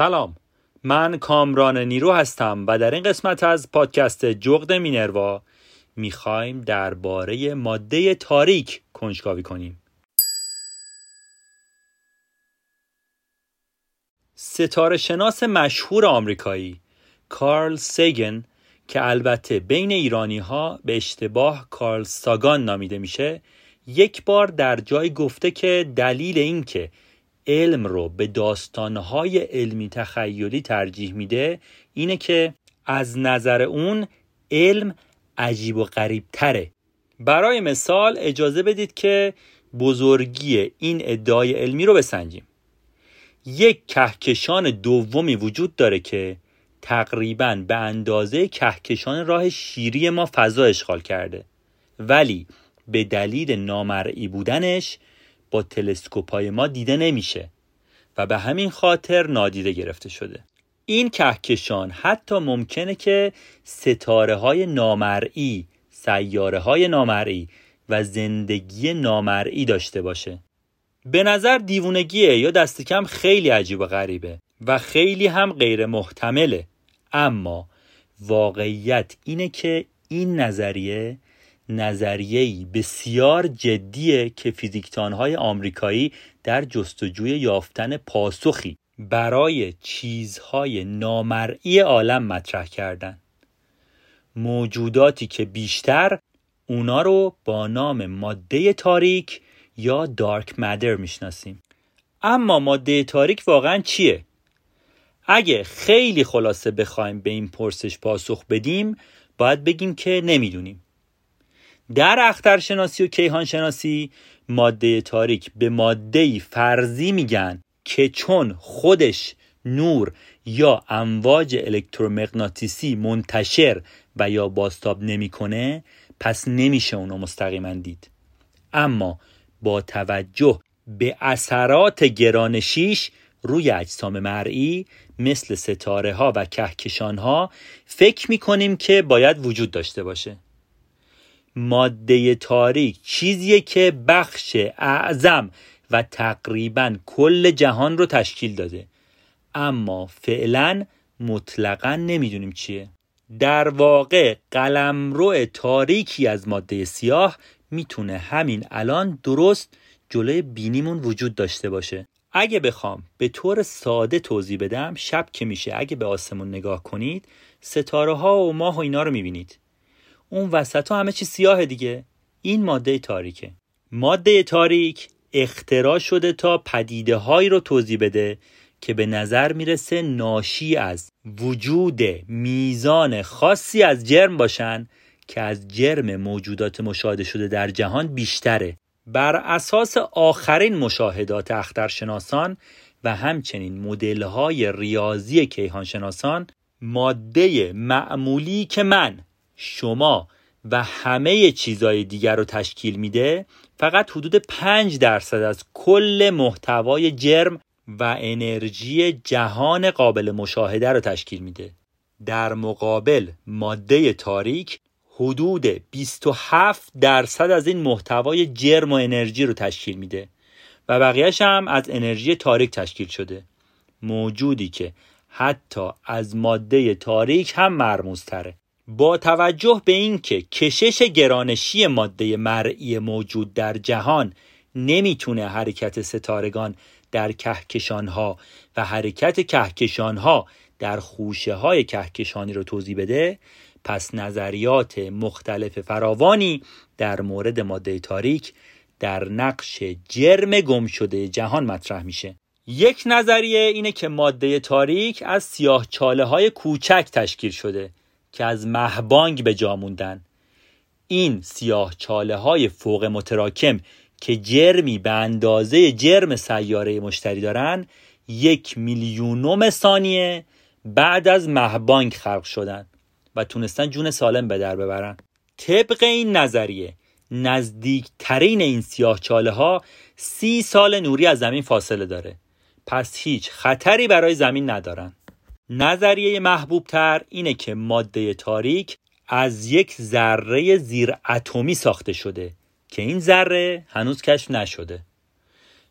سلام. من کامران نیرو هستم و در این قسمت از پادکست جغد مینروا می‌خوایم درباره ماده تاریک کنجکاوی کنیم. ستاره شناس مشهور آمریکایی کارل سیگن که البته بین ایرانی ها به اشتباه کارل ساگان نامیده میشه یک بار در جای گفته که دلیل این که علم رو به داستانهای علمی تخیلی ترجیح میده اینه که از نظر اون علم عجیب و غریب تره برای مثال اجازه بدید که بزرگی این ادعای علمی رو بسنجیم. یک کهکشان دومی وجود داره که تقریبا به اندازه کهکشان راه شیری ما فضا اشغال کرده. ولی به دلیل نامرئی بودنش با تلسکوپای ما دیده نمیشه و به همین خاطر نادیده گرفته شده. این کهکشان حتی ممکنه که ستاره های نامرئی سیاره های نامرئی و زندگی نامرئی داشته باشه. به نظر دیوونگیه یا دست کم خیلی عجیب و غریبه و خیلی هم غیر محتمله. اما واقعیت اینه که این نظریه نظریه‌ای بسیار جدیه که فیزیکتانهای آمریکایی در جستجوی یافتن پاسخی برای چیزهای نامرئی عالم مطرح کردن. موجوداتی که بیشتر اونا رو با نام ماده تاریک یا دارک مدر می‌شناسیم. اما ماده تاریک واقعا چیه؟ اگه خیلی خلاصه بخوایم به این پرسش پاسخ بدیم باید بگیم که نمی‌دونیم. در اخترشناسی و کیهان شناسی ماده تاریک به ماده فرضی میگن که چون خودش نور یا امواج الکترومغناطیسی منتشر و یا باستاب نمی‌کنه پس نمیشه اونو مستقیما دید. اما با توجه به اثرات گرانشیش روی اجسام مرئی مثل ستاره ها و کهکشان ها فکر می که باید وجود داشته باشه. ماده تاریک چیزیه که بخش اعظم و تقریبا کل جهان رو تشکیل داده. اما فعلا مطلقا نمی‌دونیم چیه. در واقع قلمرو تاریکی از ماده سیاه می‌تونه همین الان درست جلوی بینیمون وجود داشته باشه. اگه بخوام به طور ساده توضیح بدم شب که میشه. اگه به آسمون نگاه کنید ستاره ها و ماه و اینا رو می‌بینید. اون وسط ها همه چی سیاه دیگه. این ماده تاریکه. ماده تاریک اختراع شده تا پدیده هایی رو توضیح بده که به نظر می‌رسه ناشی از وجود میزان خاصی از جرم باشن که از جرم موجودات مشاهده شده در جهان بیشتره. بر اساس آخرین مشاهدات اخترشناسان و همچنین مدل‌های ریاضی کیهانشناسان ماده معمولی که من شما و همه چیزهای دیگر رو تشکیل میده فقط حدود 5 درصد از کل محتوای جرم و انرژی جهان قابل مشاهده رو تشکیل میده. در مقابل ماده تاریک حدود 27 درصد از این محتوای جرم و انرژی رو تشکیل میده و بقیهش هم از انرژی تاریک تشکیل شده. موجودی که حتی از ماده تاریک هم مرموز تره با توجه به اینکه کشش گرانشی ماده مرئی موجود در جهان نمی‌تونه حرکت ستارگان در کهکشانها و حرکت کهکشانها در خوشه های کهکشانی رو توضیح بده پس نظریات مختلف فراوانی در مورد ماده تاریک در نقش جرم گم شده جهان مطرح میشه. یک نظریه اینه که ماده تاریک از سیاه چاله های کوچک تشکیل شده. که از مهبانگ به جا موندن. این سیاه چاله های فوق متراکم که جرمی به اندازه جرم سیاره مشتری دارن یک میلیونوم ثانیه بعد از مهبانگ خلق شدن و تونستن جون سالم به در ببرن. طبق این نظریه نزدیکترین این سیاه چاله ها سی سال نوری از زمین فاصله داره. پس هیچ خطری برای زمین ندارن. نظریه محبوب تر اینه که ماده تاریک از یک ذره زیر اتمی ساخته شده که این ذره هنوز کشف نشده.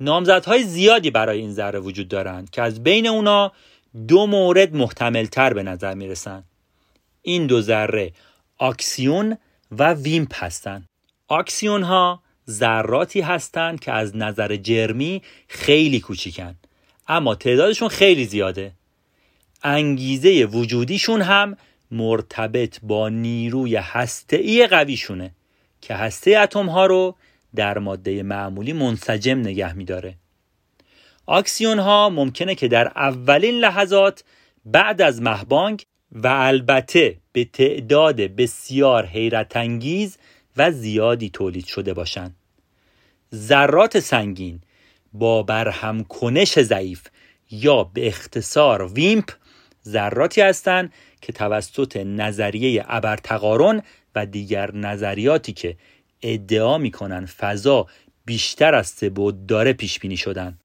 نامزدهای زیادی برای این ذره وجود دارند که از بین اونا دو مورد محتملتر به نظر می‌رسن این دو ذره آکسیون و ویمپ هستند. آکسیون ها ذراتی هستند که از نظر جرمی خیلی کوچیکن اما تعدادشون خیلی زیاده. انگیزه وجودیشون هم مرتبط با نیروی هسته‌ای قویشونه که هسته اتم ها رو در ماده معمولی منسجم نگه میداره آکسیون ها ممکنه که در اولین لحظات بعد از مهبانگ و البته به تعداد بسیار حیرت انگیز و زیادی تولید شده باشند. ذرات سنگین با برهم کنش ضعیف یا به اختصار ویمپ ذراتی هستند که توسط نظریه ابرتقارن و دیگر نظریاتی که ادعا می‌کنن فضا بیشتر از سه بود داره پیش بینی شدن.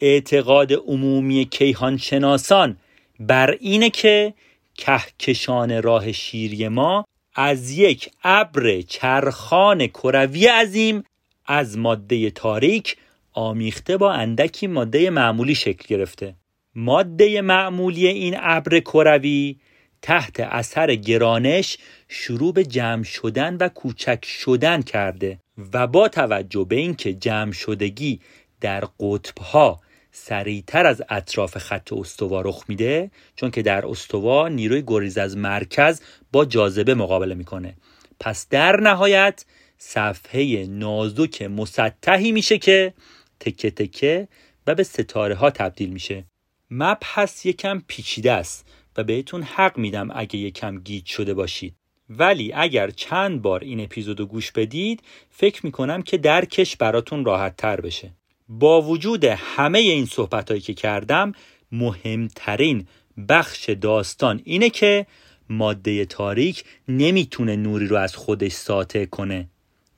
اعتقاد عمومی کیهانشناسان بر اینه که کهکشان راه شیری ما از یک ابر چرخان کروی عظیم از ماده تاریک آمیخته با اندکی ماده معمولی شکل گرفته. ماده معمولی این ابر کروی تحت اثر گرانش شروع به جمع شدن و کوچک شدن کرده و با توجه به اینکه جمع شدگی در قطبها سریعتر از اطراف خط استوا رخ میده چون که در استوا نیروی گریز از مرکز با جاذبه مقابله می‌کنه. پس در نهایت صفحه نازک مسطحی میشه که تکه تکه و به ستاره ها تبدیل میشه. مبحث یکم پیچیده است و بهتون حق میدم اگه یکم گیج شده باشید. ولی اگر چند بار این اپیزودو گوش بدید فکر می‌کنم که درکش براتون راحت تر بشه. با وجود همه این صحبت هایی که کردم مهمترین بخش داستان اینه که ماده تاریک نمی‌تونه نوری رو از خودش ساطع کنه.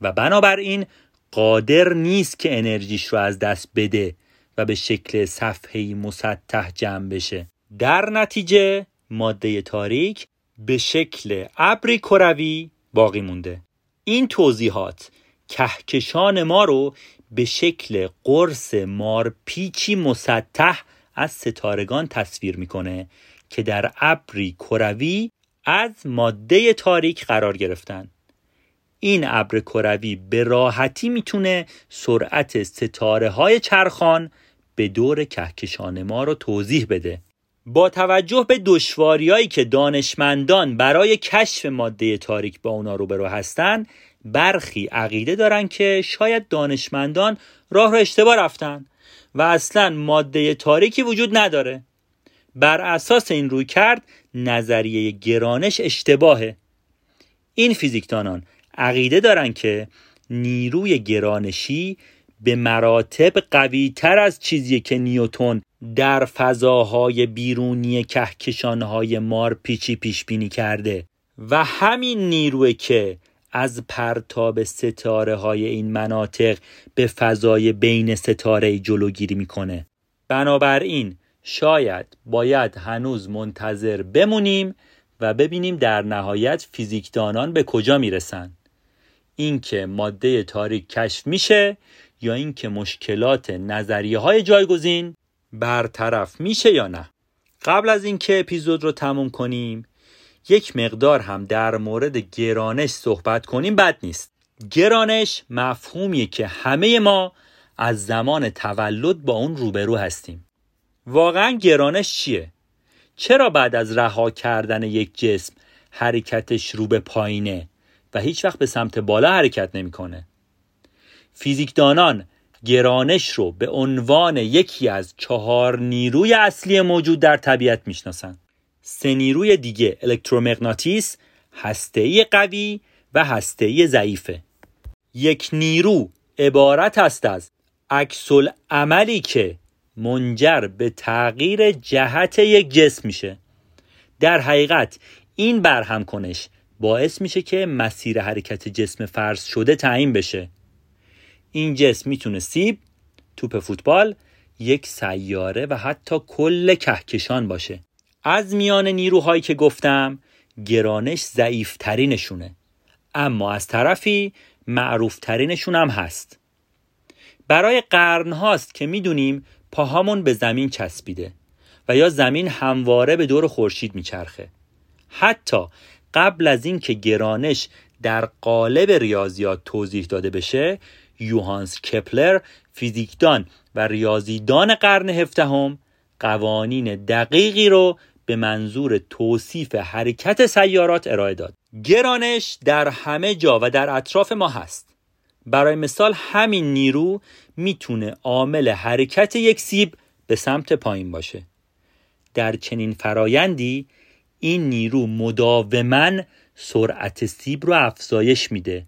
و بنابراین قادر نیست که انرژیش رو از دست بده. و به شکل صفحه‌ای مسطح جمع بشه. در نتیجه ماده تاریک به شکل ابری کروی باقی مونده. این توضیحات کهکشان ما رو به شکل قرص مارپیچی مسطح از ستارگان تصویر می‌کنه که در ابری کروی از ماده تاریک قرار گرفتن. این ابر کروی به راحتی می‌تونه سرعت ستاره های چرخان به دور کهکشان ما رو توضیح بده. با توجه به دشواریایی که دانشمندان برای کشف ماده تاریک با اونا روبرو هستن برخی عقیده دارن که شاید دانشمندان راه رو اشتباه رفتن و اصلا ماده تاریکی وجود نداره. بر اساس این روی کرد نظریه گرانش اشتباهه. این فیزیکدانان عقیده دارن که نیروی گرانشی به مراتب قوی تر از چیزی که نیوتون در فضاهای بیرونی کهکشانهای مار پیچی پیش بینی کرده و همین نیروی که از پرتاب ستاره های این مناطق به فضای بین ستاره جلوگیری می‌کنه. بنابراین شاید باید هنوز منتظر بمونیم و ببینیم در نهایت فیزیکدانان به کجا می‌رسن. اینکه ماده تاریک کشف میشه یا اینکه مشکلات نظریه های جایگزین برطرف میشه یا نه قبل از اینکه اپیزود رو تموم کنیم یک مقدار هم در مورد گرانش صحبت کنیم بد نیست گرانش مفهومیه که همه ما از زمان تولد با اون روبرو هستیم واقعا گرانش چیه؟ چرا بعد از رها کردن یک جسم حرکتش رو به پایینه و هیچ وقت به سمت بالا حرکت نمی‌کنه؟ فیزیکدانان گرانش رو به عنوان یکی از چهار نیروی اصلی موجود در طبیعت می‌شناسند. سه نیروی دیگه الکترومغناطیس، هسته‌ای قوی و هسته‌ای ضعیفه. یک نیرو عبارت است از عکس عملی که منجر به تغییر جهت یک جسم میشه. در حقیقت این برهم کنش باعث میشه که مسیر حرکت جسم فرض شده تعیین بشه. این جسم می‌تونه سیب، توپ فوتبال، یک سیاره و حتی کل کهکشان باشه. از میان نیروهایی که گفتم گرانش ضعیف ترینشونه اما از طرفی معروف ترینشون هم هست. برای قرن هاست که می‌دونیم پاهامون به زمین چسبیده و یا زمین همواره به دور خورشید میچرخه. حتی قبل از اینکه گرانش در قالب ریاضیات توضیح داده بشه یوهانس کپلر فیزیکدان و ریاضیدان قرن هفدهم قوانین دقیقی رو به منظور توصیف حرکت سیارات ارائه داد. گرانش در همه جا و در اطراف ما هست. برای مثال همین نیرو می‌تونه عامل حرکت یک سیب به سمت پایین باشه. در چنین فرایندی این نیرو مداوما سرعت سیب رو افزایش میده.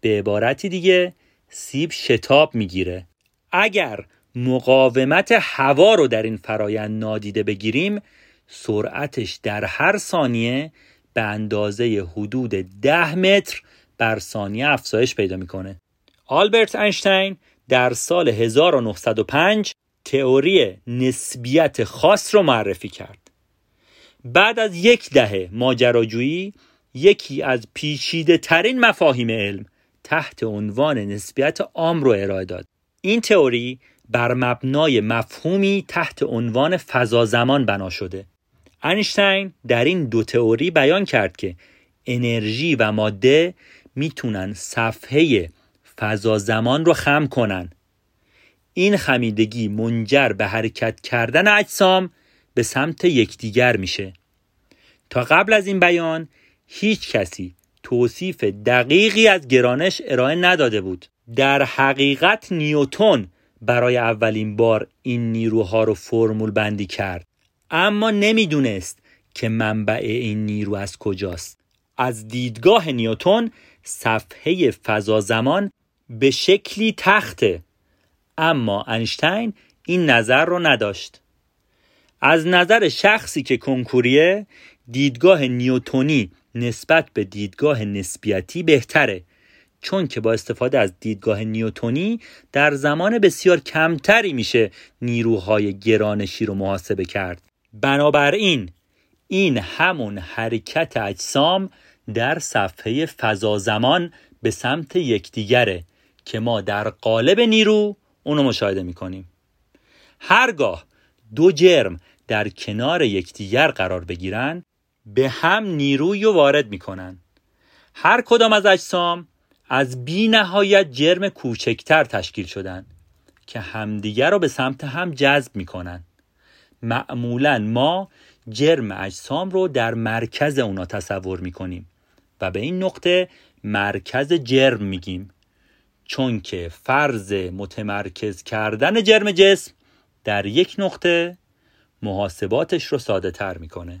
به عبارتی دیگه سیب شتاب می‌گیره. اگر مقاومت هوا رو در این فرایند نادیده بگیریم سرعتش در هر ثانیه به اندازه حدود ده متر بر ثانیه افزایش پیدا می‌کنه. آلبرت اینشتین در سال 1905 تئوری نسبیت خاص رو معرفی کرد. بعد از یک دهه ماجراجویی یکی از پیچیده ترین مفاهیم علم تحت عنوان نسبیت عام رو ارائه داد. این تئوری بر مبنای مفهومی تحت عنوان فضا زمان بنا شده. اینشتین در این دو تئوری بیان کرد که انرژی و ماده می‌تونن صفحه فضا زمان رو خم کنن. این خمیدگی منجر به حرکت کردن اجسام به سمت یکدیگر میشه. تا قبل از این بیان هیچ کسی توصیف دقیقی از گرانش ارائه نداده بود. در حقیقت نیوتون برای اولین بار این نیروها رو فرمول بندی کرد. اما نمی‌دونست که منبع این نیرو از کجاست. از دیدگاه نیوتون صفحه فضا زمان به شکلی تخته. اما انشتین این نظر رو نداشت. از نظر شخصی که کنکوریه دیدگاه نیوتونی نسبت به دیدگاه نسبیتی بهتره چون که با استفاده از دیدگاه نیوتونی در زمان بسیار کمتری میشه نیروهای گرانشی رو محاسبه کرد. بنابراین این همون حرکت اجسام در صفحه فضا زمان به سمت یکدیگره که ما در قالب نیرو اونو مشاهده می‌کنیم. هرگاه دو جرم در کنار یکدیگر قرار بگیرن به هم نیروی وارد می‌کنن. هر کدام از اجسام از بی نهایت جرم کوچکتر تشکیل شدن که همدیگر رو به سمت هم جذب می‌کنن. معمولا ما جرم اجسام رو در مرکز اونا تصور می‌کنیم و به این نقطه مرکز جرم میگیم. چون که فرض متمرکز کردن جرم جسم در یک نقطه محاسباتش رو ساده تر می‌کنه.